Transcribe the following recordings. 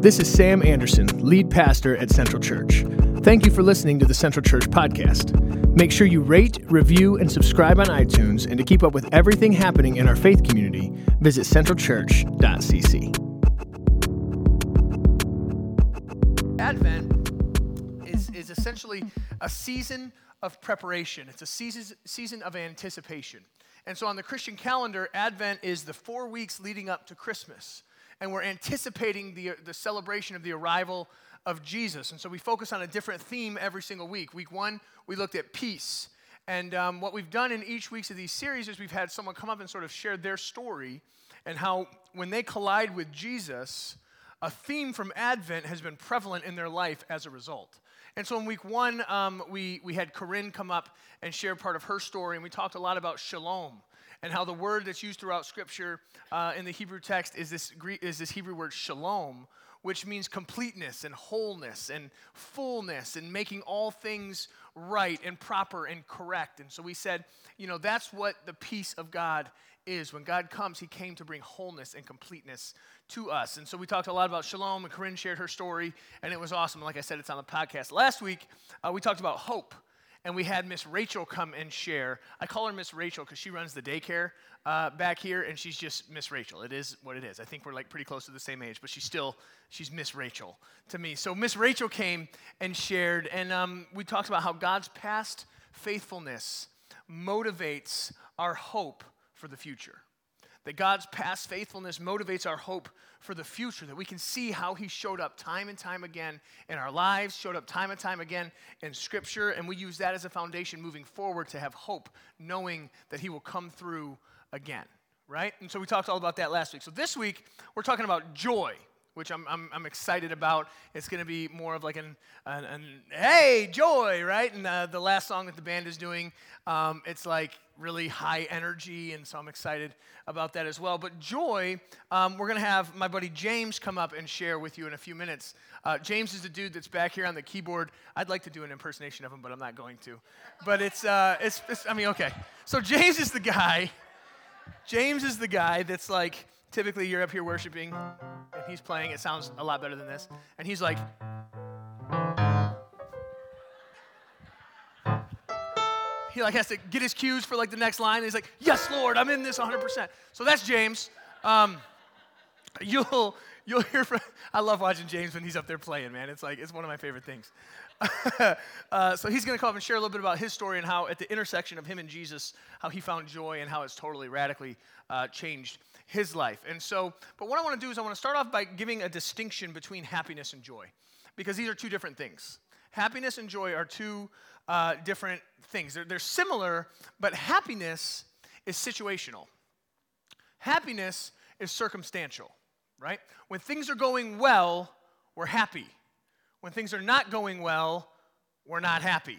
This is Sam Anderson, lead pastor at Central Church. Thank you for listening to the Central Church podcast. Make sure you rate, review, and subscribe on iTunes. And to keep up with everything happening in our faith community, visit centralchurch.cc. Advent is, is essentially a season of preparation, it's a season, season of anticipation. And so on the Christian calendar, Advent is the four weeks leading up to Christmas and we're anticipating the, the celebration of the arrival of Jesus. And so we focus on a different theme every single week. Week one, we looked at peace. And um, what we've done in each weeks of these series is we've had someone come up and sort of share their story and how when they collide with Jesus, a theme from Advent has been prevalent in their life as a result. And so in week one, um, we, we had Corinne come up and share part of her story, and we talked a lot about shalom and how the word that's used throughout Scripture uh, in the Hebrew text is this, is this Hebrew word shalom, which means completeness and wholeness and fullness and making all things right and proper and correct. And so we said, you know, that's what the peace of God is. When God comes, He came to bring wholeness and completeness to us. And so we talked a lot about shalom, and Corinne shared her story, and it was awesome. Like I said, it's on the podcast. Last week, uh, we talked about hope and we had Miss Rachel come and share. I call her Miss Rachel because she runs the daycare uh, back here, and she's just Miss Rachel. It is what it is. I think we're like pretty close to the same age, but she's still she's Miss Rachel to me. So Miss Rachel came and shared, and um, we talked about how God's past faithfulness motivates our hope for the future. That God's past faithfulness motivates our hope for the future, that we can see how He showed up time and time again in our lives, showed up time and time again in Scripture, and we use that as a foundation moving forward to have hope, knowing that He will come through again, right? And so we talked all about that last week. So this week, we're talking about joy which I'm, I'm, I'm, excited about. It's going to be more of like an, an, an hey, joy, right? And uh, the last song that the band is doing, um, it's like really high energy, and so I'm excited about that as well. But joy, um, we're going to have my buddy James come up and share with you in a few minutes. Uh, James is the dude that's back here on the keyboard. I'd like to do an impersonation of him, but I'm not going to. But it's, uh, it's, it's I mean, okay. So James is the guy. James is the guy that's like, typically you're up here worshiping and he's playing. It sounds a lot better than this. And he's like, he like has to get his cues for like the next line. he's like, "Yes, Lord, I'm in this 100%." So that's James. Um, you'll you'll hear from. I love watching James when he's up there playing. Man, it's like it's one of my favorite things. uh, so he's going to come up and share a little bit about his story and how at the intersection of him and Jesus, how he found joy and how it's totally radically uh, changed his life. And so, but what I want to do is I want to start off by giving a distinction between happiness and joy, because these are two different things. Happiness and joy are two uh, different things. They're, they're similar, but happiness is situational. Happiness is circumstantial, right? When things are going well, we're happy. When things are not going well, we're not happy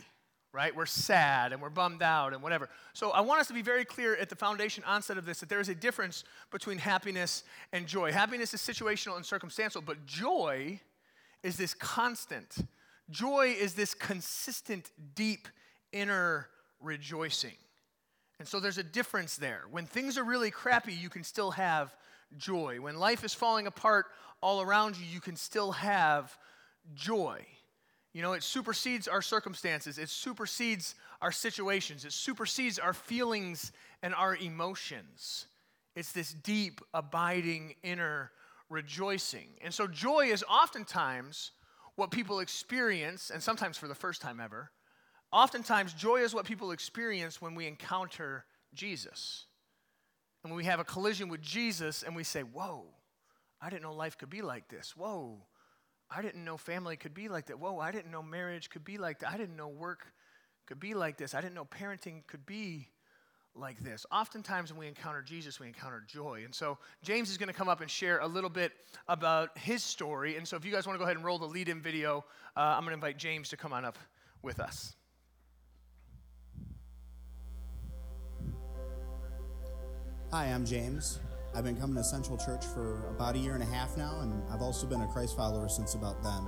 right? We're sad and we're bummed out and whatever. So I want us to be very clear at the foundation onset of this that there is a difference between happiness and joy. Happiness is situational and circumstantial, but joy is this constant. Joy is this consistent, deep inner rejoicing. And so there's a difference there. When things are really crappy, you can still have joy. When life is falling apart all around you, you can still have joy. You know, it supersedes our circumstances, it supersedes our situations, it supersedes our feelings and our emotions. It's this deep, abiding inner rejoicing. And so, joy is oftentimes what people experience, and sometimes for the first time ever. Oftentimes, joy is what people experience when we encounter Jesus. And when we have a collision with Jesus and we say, Whoa, I didn't know life could be like this. Whoa, I didn't know family could be like that. Whoa, I didn't know marriage could be like that. I didn't know work could be like this. I didn't know parenting could be like this. Oftentimes, when we encounter Jesus, we encounter joy. And so, James is going to come up and share a little bit about his story. And so, if you guys want to go ahead and roll the lead in video, uh, I'm going to invite James to come on up with us. Hi, I'm James. I've been coming to Central Church for about a year and a half now, and I've also been a Christ follower since about then.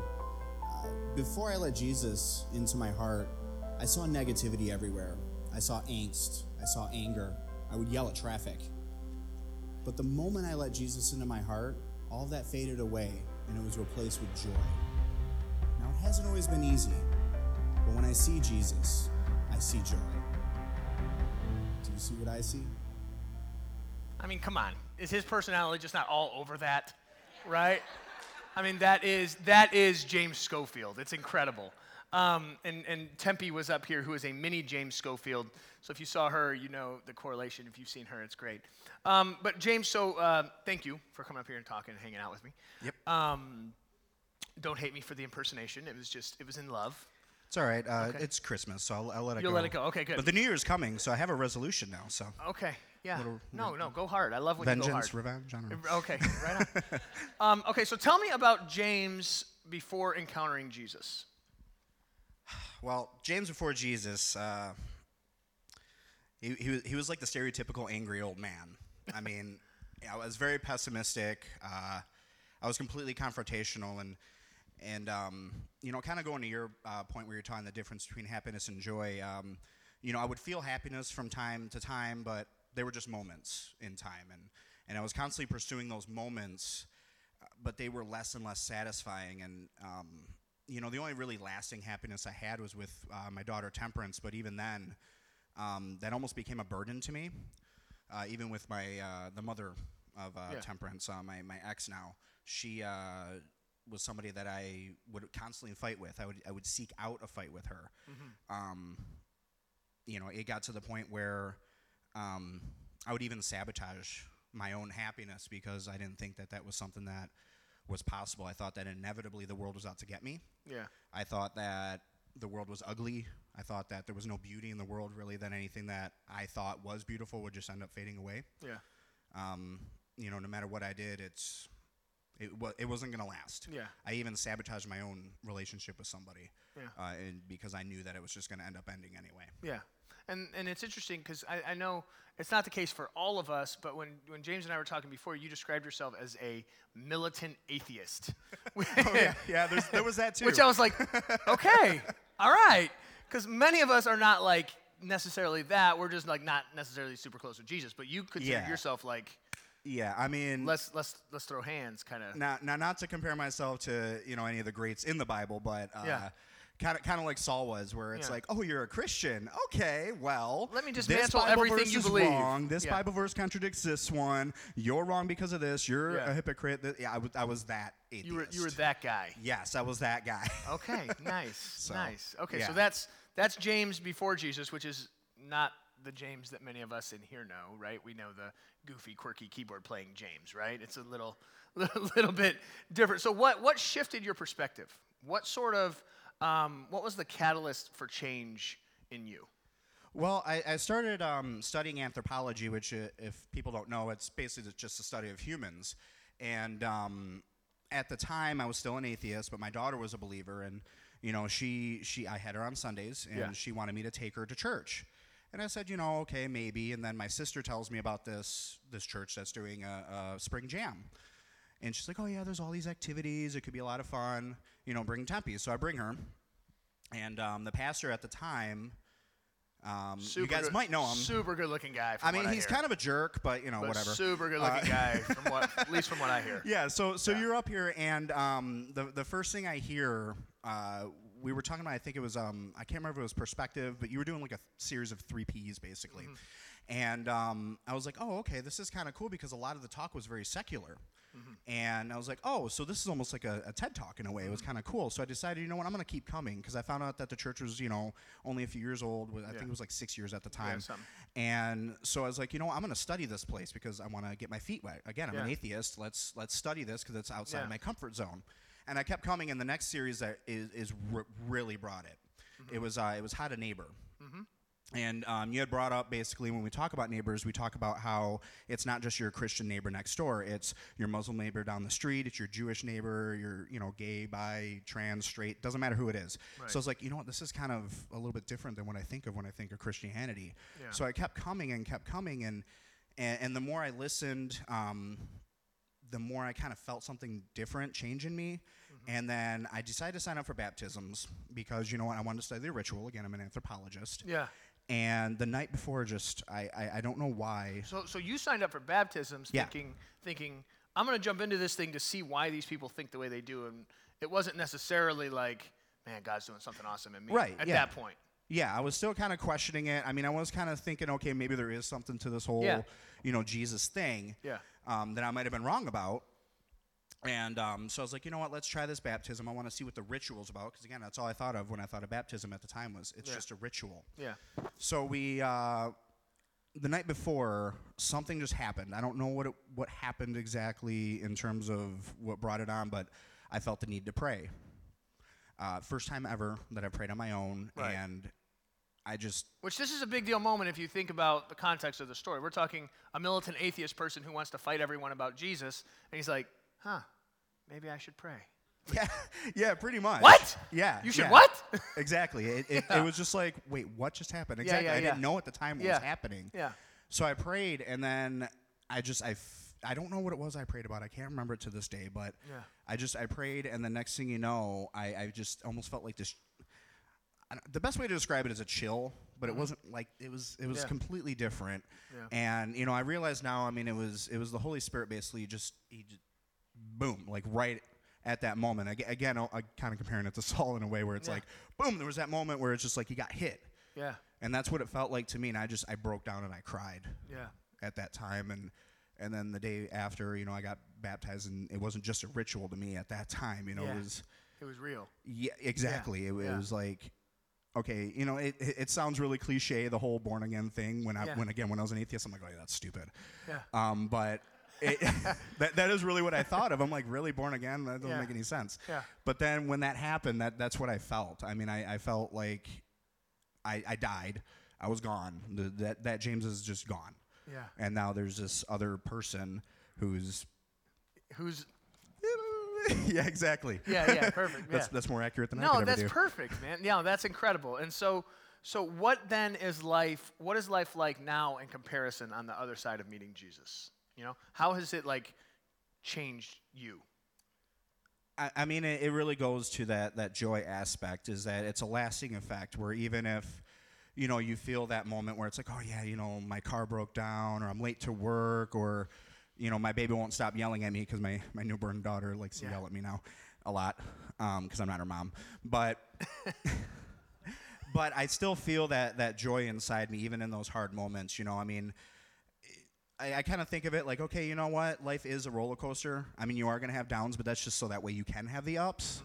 Uh, before I let Jesus into my heart, I saw negativity everywhere. I saw angst, I saw anger, I would yell at traffic. But the moment I let Jesus into my heart, all that faded away, and it was replaced with joy. Now, it hasn't always been easy, but when I see Jesus, I see joy. Do you see what I see? I mean, come on. Is his personality just not all over that? Right? I mean, that is, that is James Schofield. It's incredible. Um, and, and Tempe was up here, who is a mini James Schofield. So if you saw her, you know the correlation. If you've seen her, it's great. Um, but James, so uh, thank you for coming up here and talking and hanging out with me. Yep. Um, don't hate me for the impersonation. It was just, it was in love. It's all right. Uh, Okay. It's Christmas, so I'll, I'll let it You'll go. let it go. Okay, good. But the New Year's coming, so I have a resolution now. So Okay, yeah. Little- no, no, go hard. I love when you go hard. vengeance, revenge. I don't know. Okay, right on. um, okay, so tell me about James before encountering Jesus. Well, James before Jesus, uh, he, he, was, he was like the stereotypical angry old man. I mean, I was very pessimistic. Uh, I was completely confrontational, and and um, you know, kind of going to your uh, point where you're talking the difference between happiness and joy. Um, you know, I would feel happiness from time to time, but they were just moments in time, and and I was constantly pursuing those moments, uh, but they were less and less satisfying, and um, you know, the only really lasting happiness I had was with uh, my daughter Temperance, but even then, um, that almost became a burden to me. Uh, even with my uh, the mother of uh, Yeah. Temperance, uh, my my ex now, she uh, was somebody that I would constantly fight with. I would I would seek out a fight with her. Um, you know, it got to the point where um, I would even sabotage my own happiness because I didn't think that that was something that was possible. I thought that inevitably the world was out to get me. Yeah. I thought that the world was ugly. I thought that there was no beauty in the world really. That anything that I thought was beautiful would just end up fading away. Yeah. Um, you know, no matter what I did, it's it it wasn't gonna last. Yeah. I even sabotaged my own relationship with somebody. Yeah. Uh, and because I knew that it was just gonna end up ending anyway. Yeah. And, and it's interesting because I, I know it's not the case for all of us, but when, when James and I were talking before, you described yourself as a militant atheist. Oh, yeah. There's, there was that too. Which I was like, okay, all right. Because many of us are not like necessarily that. We're just like not necessarily super close with Jesus. But you consider Yeah. yourself like yeah. I mean, let's let's let's throw hands, kind of. now, now not to compare myself to you know any of the greats in the Bible, but uh, Yeah. Kind of kind of like Saul was, where it's Yeah. like, oh, you're a Christian, okay, well, Let me just this Bible everything verse you is believe. Wrong. This Yeah. Bible verse contradicts this one. You're wrong because of this. You're Yeah. a hypocrite. Yeah, I was, I was that atheist. You were you were that guy. Yes, I was that guy. Okay, nice, So, nice. Okay, so that's that's James before Jesus, which is not the James that many of us in here know, right? We know the goofy, quirky keyboard playing James, right? It's a little little, little bit different. So what what shifted your perspective? What sort of um, what was the catalyst for change in you? Well, I, I started um, studying anthropology, which, uh, if people don't know, it's basically just the study of humans. And um, at the time, I was still an atheist, but my daughter was a believer, and you know, she she I had her on Sundays, and Yeah. she wanted me to take her to church. And I said, you know, okay, maybe. And then my sister tells me about this this church that's doing a, a spring jam. And she's like, oh, yeah, there's all these activities. It could be a lot of fun. You know, bring Tempe. So I bring her. And um, the pastor at the time, um, you guys good- might know him. Super good looking guy. I mean, he's hear. kind of a jerk, but you know, But whatever. Super good looking Uh, guy, from what at least from what I hear. Yeah, so so you're up here, and um, the the first thing I hear, uh, we were talking about. I think it was um, I can't remember if it was perspective, but you were doing like a series of three Ps basically, and um, I was like, oh, okay, this is kind of cool because a lot of the talk was very secular. And I was like, oh, so this is almost like a, a TED talk in a way. It was kind of cool. So I decided, you know what, I'm going to keep coming because I found out that the church was, you know, only a few years old. I think it was like six years at the time. something. and so I was like, you know, what, I'm going to study this place because I want to get my feet wet. Again, I'm an atheist. Let's let's study this because it's outside Yeah. my comfort zone. And I kept coming. And the next series that is, is r- really brought it. Mm-hmm. It was uh, it was how to neighbor. And um, you had brought up basically when we talk about neighbors, we talk about how it's not just your Christian neighbor next door; it's your Muslim neighbor down the street, it's your Jewish neighbor, your you know gay, bi, trans, straight, doesn't matter who it is. So it's like you know what, this is kind of a little bit different than what I think of when I think of Christianity. Yeah. So I kept coming and kept coming, and and, and the more I listened, um, the more I kind of felt something different change in me. And then I decided to sign up for baptisms because you know what, I wanted to study the ritual. Again, I'm an anthropologist. Yeah. And the night before, just I, I, I don't know why. So, so you signed up for baptisms Yeah. thinking, thinking, I'm going to jump into this thing to see why these people think the way they do. And it wasn't necessarily like, man, God's doing something awesome in me Right, at yeah. that point. Yeah, I was still kind of questioning it. I mean, I was kind of thinking, okay, maybe there is something to this whole, Yeah. you know, Jesus thing Yeah. um, that I might have been wrong about. And um, so I was like, you know what? Let's try this baptism. I want to see what the ritual's about because again, that's all I thought of when I thought of baptism at the time was it's Yeah. just a ritual. Yeah. So we, uh, the night before, something just happened. I don't know what it, what happened exactly in terms of what brought it on, but I felt the need to pray. Uh, first time ever that I prayed on my own, Right. and I just Which this is a big deal moment if you think about the context of the story. We're talking a militant atheist person who wants to fight everyone about Jesus, and he's like, huh, maybe I should pray. yeah, yeah, pretty much. What? Yeah, You should yeah. what? exactly. It, it, Yeah. it was just like, wait, what just happened? Exactly. yeah, I yeah. didn't know at the time what Yeah. was happening. yeah. So I prayed, and then I just I, f- I don't know what it was I prayed about. I can't remember it to this day, but Yeah. I just I prayed, and the next thing you know, I, I just almost felt like this. The best way to describe it is a chill, but it wasn't like it was. It was Mm-hmm. Yeah. completely different. Yeah. And you know, I realize now. I mean, it was it was the Holy Spirit basically just he just boom like right at that moment. Again, I, kind of comparing it to Saul in a way where it's Yeah. like boom. There was that moment where it's just like he got hit, Yeah. and that's what it felt like to me. And I just I broke down and I cried Yeah. at that time and and then the day after you know i got baptized and it wasn't just a ritual to me at that time you know Yeah. it was It was real. yeah exactly it, it yeah. was like okay you know it, it, sounds really cliche the whole born again thing when i Yeah. when again when i was an atheist i'm like oh yeah that's stupid Yeah. um but it, that, that is really what I thought of. I'm like, really born again? That doesn't Yeah. make any sense. Yeah. But then when that happened, that that's what I felt. I mean, I, I felt like I, I died. I was gone. The, that that James is just gone Yeah. and now there's this other person who's Who's yeah exactly Yeah, yeah, perfect, that's yeah. that's more accurate than I No, could ever that's do. perfect, man. Yeah, that's incredible. And so so what then is life what is life like now in comparison on the other side of meeting Jesus? You know? How has it like changed you? I, I mean it, it really goes to that that joy aspect is that it's a lasting effect where even if you know you feel that moment where it's like oh yeah you know my car broke down or I'm late to work or you know my baby won't stop yelling at me because my my newborn daughter likes to Yeah. yell at me now a lot um, because I'm not her mom but but I still feel that that joy inside me, even in those hard moments. You know, I mean, I, I kind of think of it like, okay, you know what? Life is a roller coaster. I mean, you are going to have downs, but that's just so that way you can have the ups.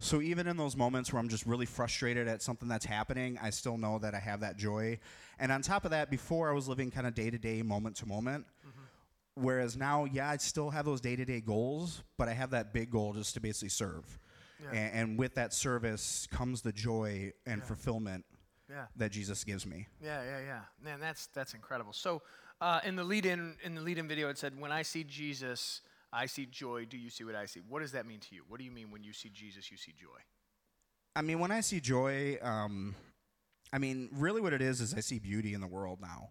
So even in those moments where I'm just really frustrated at something that's happening, I still know that I have that joy. And on top of that, before I was living kind of day to day, moment to moment. Whereas now, yeah, I still have those day to day goals, but I have that big goal just to basically serve. Yeah. And, and with that service comes the joy and fulfillment Yeah. that Jesus gives me. Yeah, yeah, yeah. Man, that's that's incredible. So, uh, in the lead in in the lead in video, it said, "When I see Jesus, I see joy. Do you see what I see?" What does that mean to you? What do you mean when you see Jesus, you see joy? I mean, when I see joy, um, I mean, really what it is is I see beauty in the world now.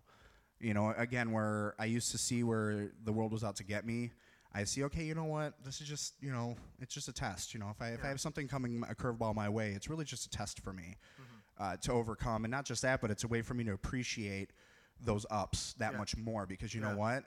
You know, again, where I used to see where the world was out to get me, I see, okay, you know what? This is just, you know, it's just a test. You know, if I if I have something coming a curveball my way, it's really just a test for me uh, to overcome, and not just that, but it's a way for me to appreciate those ups that Yeah. much more. Because you Yeah. know what?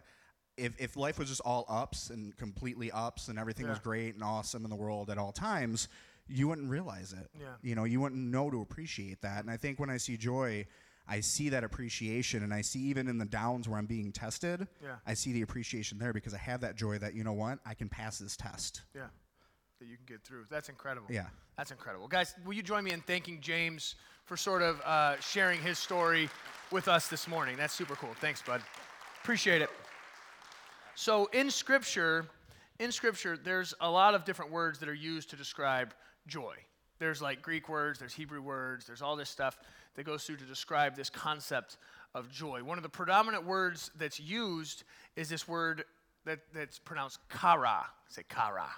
If if life was just all ups and completely ups and everything was great and awesome in the world at all times, you wouldn't realize it. Yeah. You know, you wouldn't know to appreciate that. And I think when I see joy, I see that appreciation and I see even in the downs where I'm being tested, Yeah. I see the appreciation there because I have that joy that, you know what, I can pass this test. Yeah, that you can get through. That's incredible. Yeah. That's incredible. Guys, will you join me in thanking James for sort of uh, sharing his story with us this morning? That's super cool. Thanks, bud. Appreciate it. So in Scripture, in Scripture, there's a lot of different words that are used to describe joy. There's like Greek words, there's Hebrew words, there's all this stuff that goes through to describe this concept of joy. One of the predominant words that's used is this word that, that's pronounced kara. Say kara.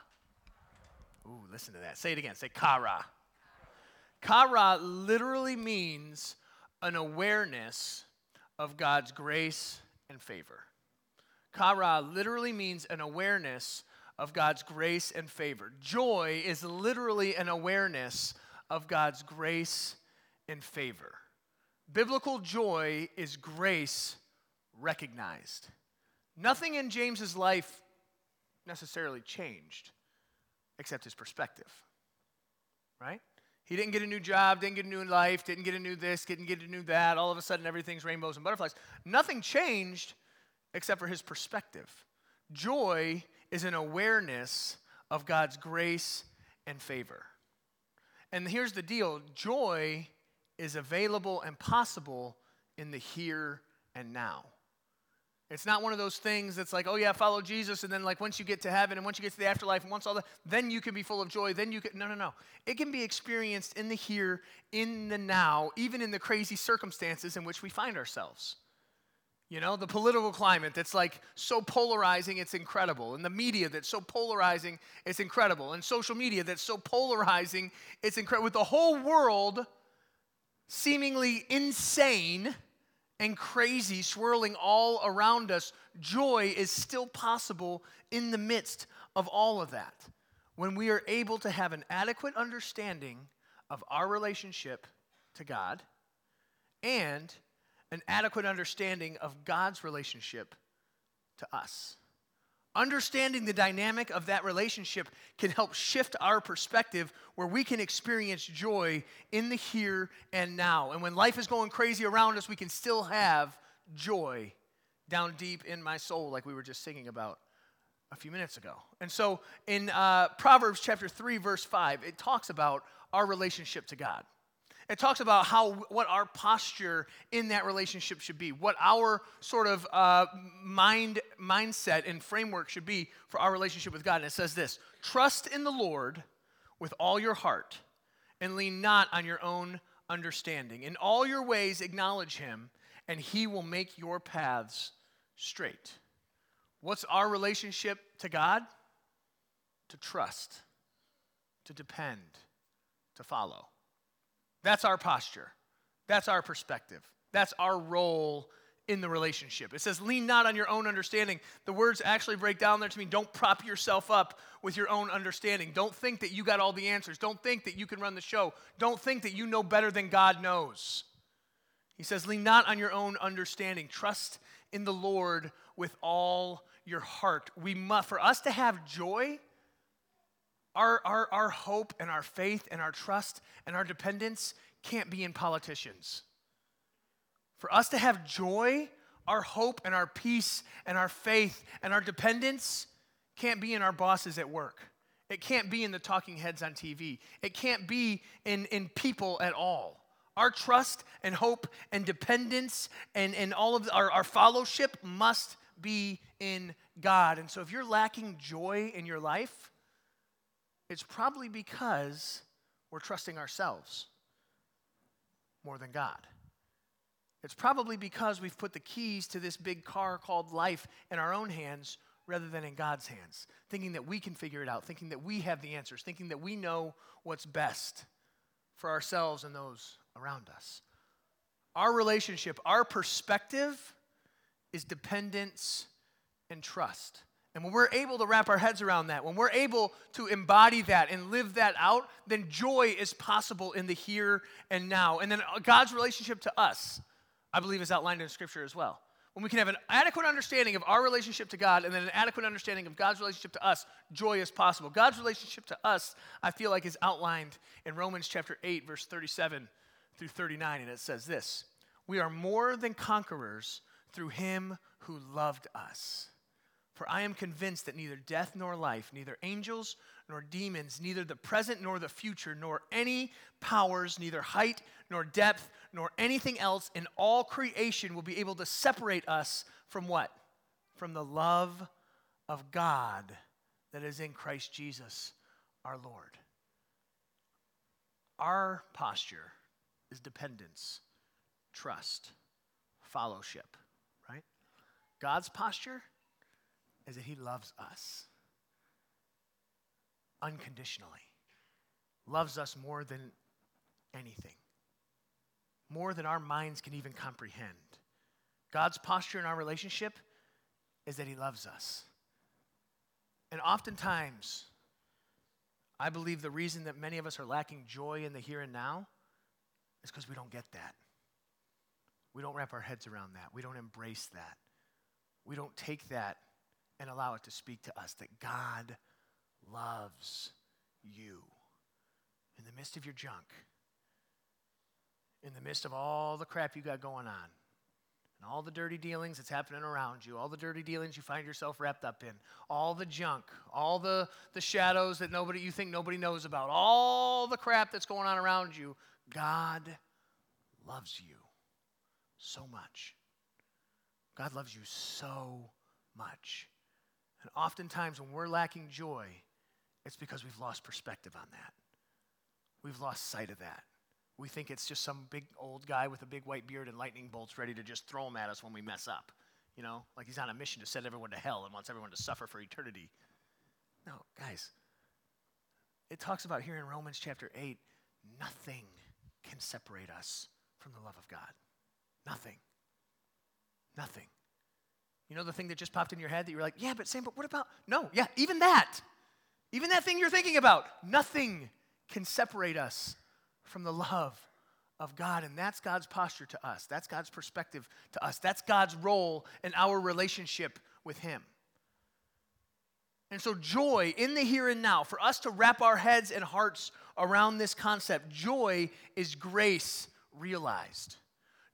Ooh, listen to that. Say it again. Say kara. Kara literally means an awareness of God's grace and favor. Kara literally means an awareness of God's grace and favor. Joy is literally an awareness of God's grace and favor. Biblical joy is grace recognized. Nothing in James's life necessarily changed except his perspective. Right? He didn't get a new job, didn't get a new life, didn't get a new this, didn't get a new that. All of a sudden, everything's rainbows and butterflies. Nothing changed except for his perspective. Joy is an awareness of God's grace and favor. And here's the deal joy is available and possible in the here and now. It's not one of those things that's like, oh yeah, follow Jesus, and then like once you get to heaven and once you get to the afterlife and once all that, then you can be full of joy. Then you can no, no, no. It can be experienced in the here, in the now, even in the crazy circumstances in which we find ourselves. You know, the political climate that's like so polarizing, it's incredible. And the media that's so polarizing, it's incredible. And social media that's so polarizing, it's incredible. With the whole world seemingly insane and crazy swirling all around us, joy is still possible in the midst of all of that. When we are able to have an adequate understanding of our relationship to God and an adequate understanding of God's relationship to us. Understanding the dynamic of that relationship can help shift our perspective where we can experience joy in the here and now. And when life is going crazy around us, we can still have joy down deep in my soul, like we were just singing about a few minutes ago. And so in uh, Proverbs chapter 3, verse 5, it talks about our relationship to God. It talks about how what our posture in that relationship should be, what our sort of uh, mind mindset and framework should be for our relationship with God. And it says this: trust in the Lord with all your heart, and lean not on your own understanding. In all your ways acknowledge Him, and He will make your paths straight. What's our relationship to God? To trust, to depend, to follow. That's our posture. That's our perspective. That's our role in the relationship. It says, lean not on your own understanding. The words actually break down there to mean don't prop yourself up with your own understanding. Don't think that you got all the answers. Don't think that you can run the show. Don't think that you know better than God knows. He says, lean not on your own understanding. Trust in the Lord with all your heart. We must, for us to have joy, our, our, our hope and our faith and our trust and our dependence can't be in politicians. For us to have joy, our hope and our peace and our faith and our dependence can't be in our bosses at work. It can't be in the talking heads on TV. It can't be in, in people at all. Our trust and hope and dependence and, and all of the, our, our fellowship must be in God. And so if you're lacking joy in your life, it's probably because we're trusting ourselves more than God. It's probably because we've put the keys to this big car called life in our own hands rather than in God's hands, thinking that we can figure it out, thinking that we have the answers, thinking that we know what's best for ourselves and those around us. Our relationship, our perspective is dependence and trust. And when we're able to wrap our heads around that, when we're able to embody that and live that out, then joy is possible in the here and now. And then uh, God's relationship to us, I believe, is outlined in Scripture as well. When we can have an adequate understanding of our relationship to God and then an adequate understanding of God's relationship to us, joy is possible. God's relationship to us, I feel like, is outlined in Romans chapter 8, verse 37 through 39. And it says this We are more than conquerors through him who loved us. For I am convinced that neither death nor life, neither angels nor demons, neither the present nor the future, nor any powers, neither height nor depth, nor anything else in all creation will be able to separate us from what? From the love of God that is in Christ Jesus our Lord. Our posture is dependence, trust, fellowship, right? God's posture is that He loves us unconditionally, loves us more than anything, more than our minds can even comprehend. God's posture in our relationship is that He loves us. And oftentimes, I believe the reason that many of us are lacking joy in the here and now is because we don't get that. We don't wrap our heads around that. We don't embrace that. We don't take that and allow it to speak to us that God loves you in the midst of your junk, in the midst of all the crap you got going on, and all the dirty dealings that's happening around you, all the dirty dealings you find yourself wrapped up in, all the junk, all the, the shadows that nobody you think nobody knows about, all the crap that's going on around you, God loves you so much. God loves you so much. And oftentimes when we're lacking joy, it's because we've lost perspective on that. We've lost sight of that. We think it's just some big old guy with a big white beard and lightning bolts ready to just throw them at us when we mess up. You know, like he's on a mission to send everyone to hell and wants everyone to suffer for eternity. No, guys. It talks about here in Romans chapter 8 nothing can separate us from the love of God. Nothing. Nothing. You know the thing that just popped in your head that you're like, yeah, but Sam, but what about? No, yeah, even that. Even that thing you're thinking about. Nothing can separate us from the love of God. And that's God's posture to us. That's God's perspective to us. That's God's role in our relationship with Him. And so, joy in the here and now, for us to wrap our heads and hearts around this concept, joy is grace realized.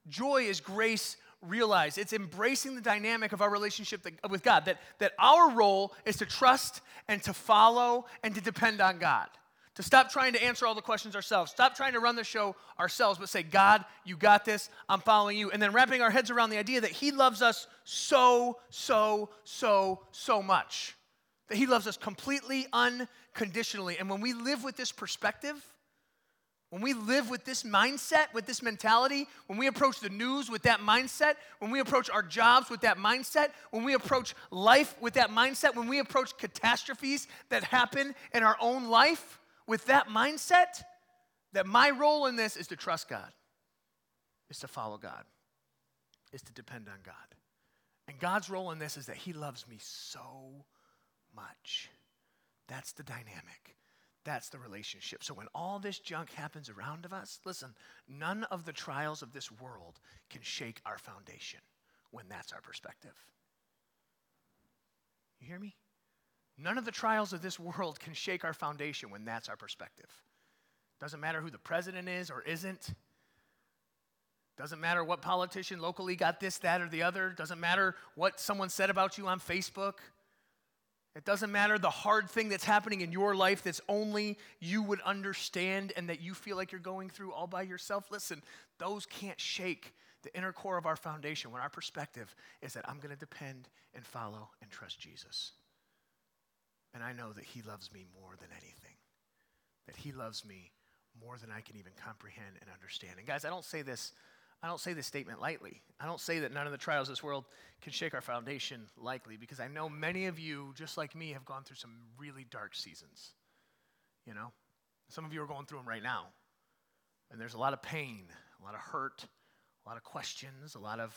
Joy is grace realized. It's embracing the dynamic of our relationship with God, that, that our role is to trust and to follow and to depend on God to stop trying to answer all the questions ourselves, stop trying to run the show ourselves, but say, God, you got this, I'm following you. And then wrapping our heads around the idea that He loves us so, so, so, so much. That He loves us completely, unconditionally. And when we live with this perspective, when we live with this mindset, with this mentality, when we approach the news with that mindset, when we approach our jobs with that mindset, when we approach life with that mindset, when we approach catastrophes that happen in our own life, with that mindset that my role in this is to trust God, is to follow God, is to depend on God. And God's role in this is that He loves me so much. That's the dynamic. That's the relationship. So when all this junk happens around of us, listen, none of the trials of this world can shake our foundation when that's our perspective. You hear me? None of the trials of this world can shake our foundation when that's our perspective. Doesn't matter who the president is or isn't. Doesn't matter what politician locally got this, that, or the other. Doesn't matter what someone said about you on Facebook. It doesn't matter the hard thing that's happening in your life that's only you would understand and that you feel like you're going through all by yourself. Listen, those can't shake the inner core of our foundation when our perspective is that I'm going to depend and follow and trust Jesus. And I know that He loves me more than anything, that He loves me more than I can even comprehend and understand. And guys, I don't say this. I don't say this statement lightly. I don't say that none of the trials of this world can shake our foundation lightly because I know many of you, just like me, have gone through some really dark seasons. You know, some of you are going through them right now. And there's a lot of pain, a lot of hurt, a lot of questions, a lot of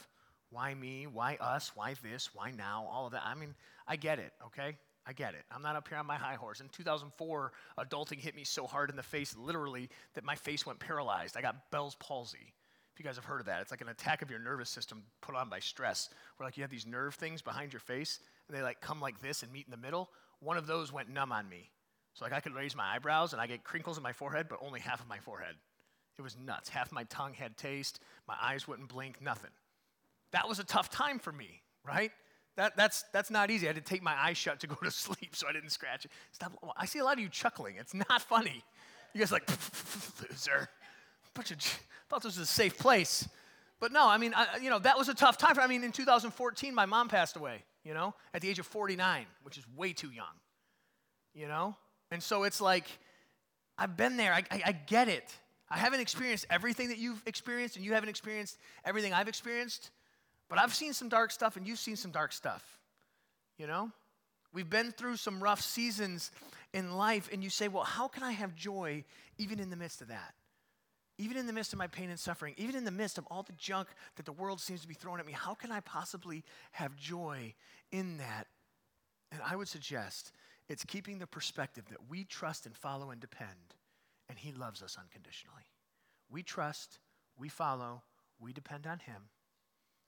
why me, why us, why this, why now, all of that. I mean, I get it, okay? I get it. I'm not up here on my high horse. In 2004, adulting hit me so hard in the face, literally, that my face went paralyzed. I got Bell's palsy. If you guys have heard of that, it's like an attack of your nervous system put on by stress, where like you have these nerve things behind your face, and they like come like this and meet in the middle. One of those went numb on me. So like I could raise my eyebrows and I get crinkles in my forehead, but only half of my forehead. It was nuts. Half my tongue had taste. My eyes wouldn't blink. Nothing. That was a tough time for me, right? That, that's, that's not easy. I had to take my eyes shut to go to sleep so I didn't scratch it. Stop. I see a lot of you chuckling. It's not funny. You guys are like, loser. Bunch of, thought this was a safe place. But no, I mean, I, you know, that was a tough time. For, I mean, in 2014, my mom passed away, you know, at the age of 49, which is way too young, you know? And so it's like, I've been there. I, I, I get it. I haven't experienced everything that you've experienced, and you haven't experienced everything I've experienced. But I've seen some dark stuff, and you've seen some dark stuff. You know? We've been through some rough seasons in life, and you say, well, how can I have joy even in the midst of that? Even in the midst of my pain and suffering, even in the midst of all the junk that the world seems to be throwing at me, how can I possibly have joy in that? And I would suggest it's keeping the perspective that we trust and follow and depend, and He loves us unconditionally. We trust, we follow, we depend on Him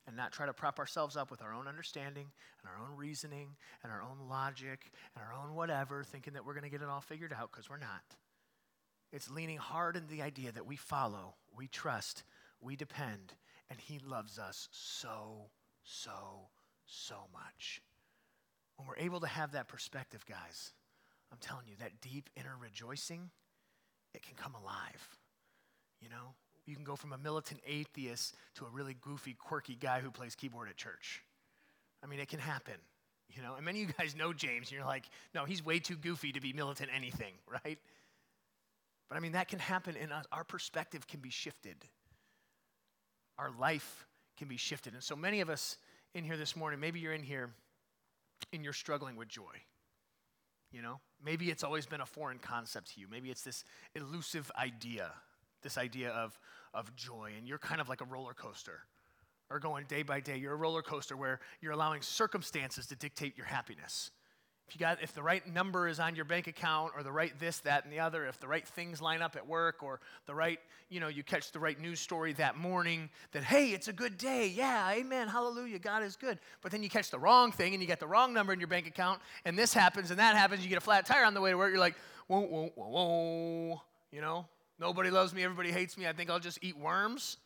and not try to prop ourselves up with our own understanding and our own reasoning and our own logic and our own whatever, thinking that we're going to get it all figured out because we're not. It's leaning hard into the idea that we follow, we trust, we depend, and He loves us so, so, so much. When we're able to have that perspective, guys, I'm telling you, that deep inner rejoicing, it can come alive. You know, you can go from a militant atheist to a really goofy, quirky guy who plays keyboard at church. I mean, it can happen, you know. And many of you guys know James, and you're like, no, he's way too goofy to be militant anything, right? But I mean, that can happen in us. Our perspective can be shifted, our life can be shifted. And so many of us in here this morning, maybe you're in here and you're struggling with joy. You know, maybe it's always been a foreign concept to you. Maybe it's this elusive idea, this idea of, of joy, and you're kind of like a roller coaster or going day by day. You're a roller coaster where you're allowing circumstances to dictate your happiness. If you got if the right number is on your bank account or the right this that and the other, if the right things line up at work or the right, you know, you catch the right news story that morning that hey, it's a good day. Yeah, amen. Hallelujah. God is good. But then you catch the wrong thing and you get the wrong number in your bank account and this happens and that happens, you get a flat tire on the way to work, you're like, "Whoa, whoa, whoa, whoa." You know? Nobody loves me, everybody hates me. I think I'll just eat worms.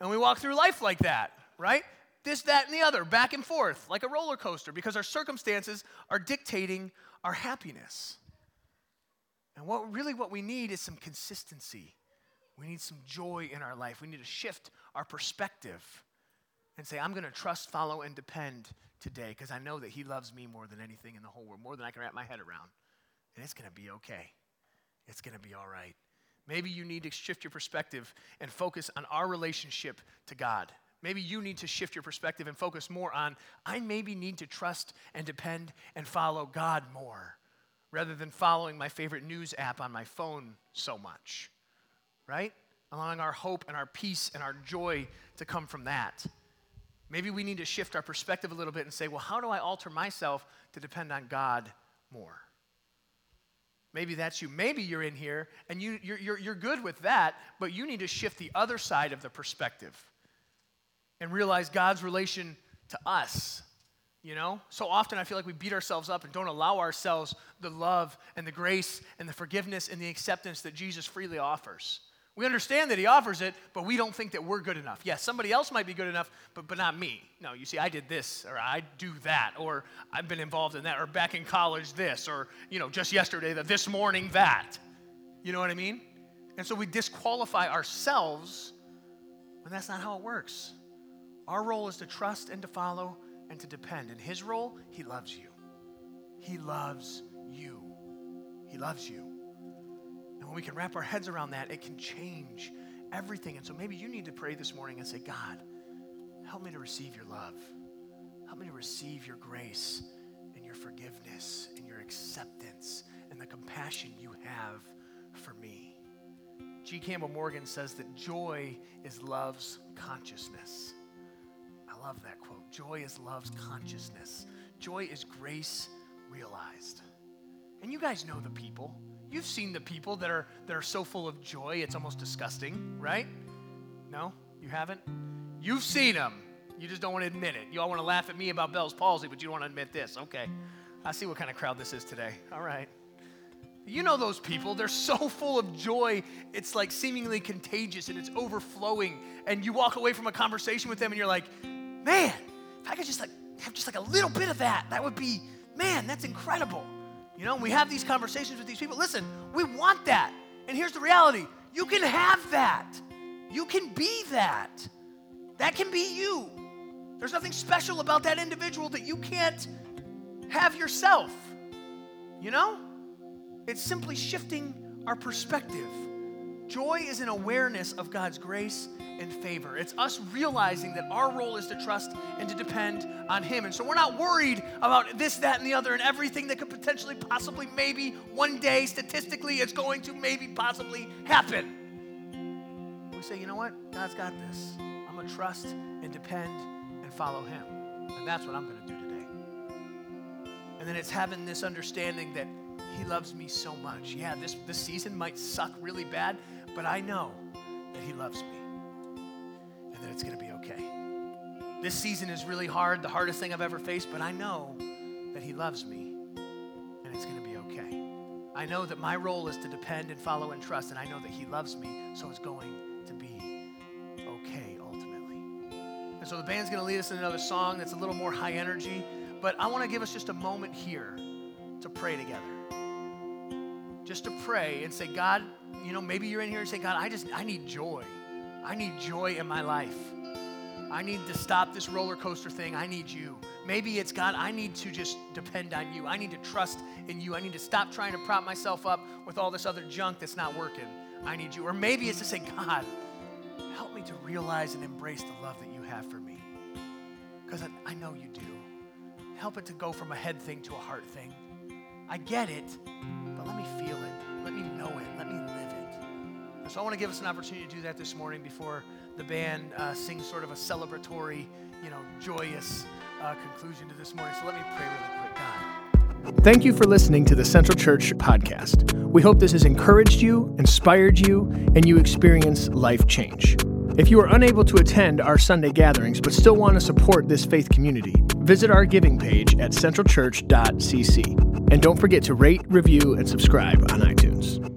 And we walk through life like that, right? This, that, and the other, back and forth, like a roller coaster, because our circumstances are dictating our happiness. And what really what we need is some consistency. We need some joy in our life. We need to shift our perspective and say, I'm going to trust, follow, and depend today because I know that He loves me more than anything in the whole world, more than I can wrap my head around. And it's going to be okay. It's going to be all right. Maybe you need to shift your perspective and focus on our relationship to God. Maybe you need to shift your perspective and focus more on, I maybe need to trust and depend and follow God more rather than following my favorite news app on my phone so much, right? Allowing our hope and our peace and our joy to come from that. Maybe we need to shift our perspective a little bit and say, well, how do I alter myself to depend on God more? Maybe that's you. Maybe you're in here and you, you're, you're, you're good with that, but you need to shift the other side of the perspective and realize God's relation to us. You know? So often I feel like we beat ourselves up and don't allow ourselves the love and the grace and the forgiveness and the acceptance that Jesus freely offers. We understand that he offers it, but we don't think that we're good enough. Yes, somebody else might be good enough, but, but not me. No, you see, I did this, or I do that, or I've been involved in that, or back in college this, or, you know, just yesterday, that this morning that. You know what I mean? And so we disqualify ourselves, and that's not how it works. Our role is to trust and to follow and to depend. In His role, He loves you. He loves you. He loves you. And when we can wrap our heads around that, it can change everything. And so maybe you need to pray this morning and say, God, help me to receive your love. Help me to receive your grace and your forgiveness and your acceptance and the compassion you have for me. G. Campbell Morgan says that joy is love's consciousness love that quote. Joy is love's consciousness, joy is grace realized. And you guys know the people. You've seen the people that are, that are so full of joy, it's almost disgusting, right? No? You haven't? You've seen them. You just don't want to admit it. You all want to laugh at me about Bell's palsy, but you don't want to admit this. Okay. I see what kind of crowd this is today. All right. You know those people, they're so full of joy, it's like seemingly contagious and it's overflowing. And you walk away from a conversation with them and you're like, man, if I could just like have just like a little bit of that, that would be, man, that's incredible. You know, we have these conversations with these people. Listen, we want that. And here's the reality you can have that. You can be that. That can be you. There's nothing special about that individual that you can't have yourself. You know? It's simply shifting our perspective. Joy is an awareness of God's grace and favor. It's us realizing that our role is to trust and to depend on Him. And so we're not worried about this, that, and the other, and everything that could potentially, possibly, maybe one day, statistically, it's going to maybe possibly happen. We say, you know what? God's got this. I'm going to trust and depend and follow Him. And that's what I'm going to do today. And then it's having this understanding that He loves me so much. Yeah, this, this season might suck really bad, but I know that He loves me it's going to be okay. this season is really hard, the hardest thing I've ever faced, but I know that He loves me and it's going to be okay. I know that my role is to depend and follow and trust, and I know that He loves me, so it's going to be okay ultimately. And so the band's going to lead us in another song that's a little more high energy, but I want to give us just a moment here to pray together. Just to pray and say, God, you know, maybe you're in here and say, God, I just, I need joy. I need joy in my life. I need to stop this roller coaster thing. I need you. Maybe it's God, I need to just depend on you. I need to trust in you. I need to stop trying to prop myself up with all this other junk that's not working. I need you. Or maybe it's to say, God, help me to realize and embrace the love that you have for me. Because I, I know you do. Help it to go from a head thing to a heart thing. I get it, but let me feel it. Let me know it. Let me live. So I want to give us an opportunity to do that this morning before the band uh, sings sort of a celebratory, you know, joyous uh, conclusion to this morning. So let me pray really quick. God. Thank you for listening to the Central Church podcast. We hope this has encouraged you, inspired you, and you experience life change. If you are unable to attend our Sunday gatherings but still want to support this faith community, visit our giving page at centralchurch.cc. And don't forget to rate, review, and subscribe on iTunes.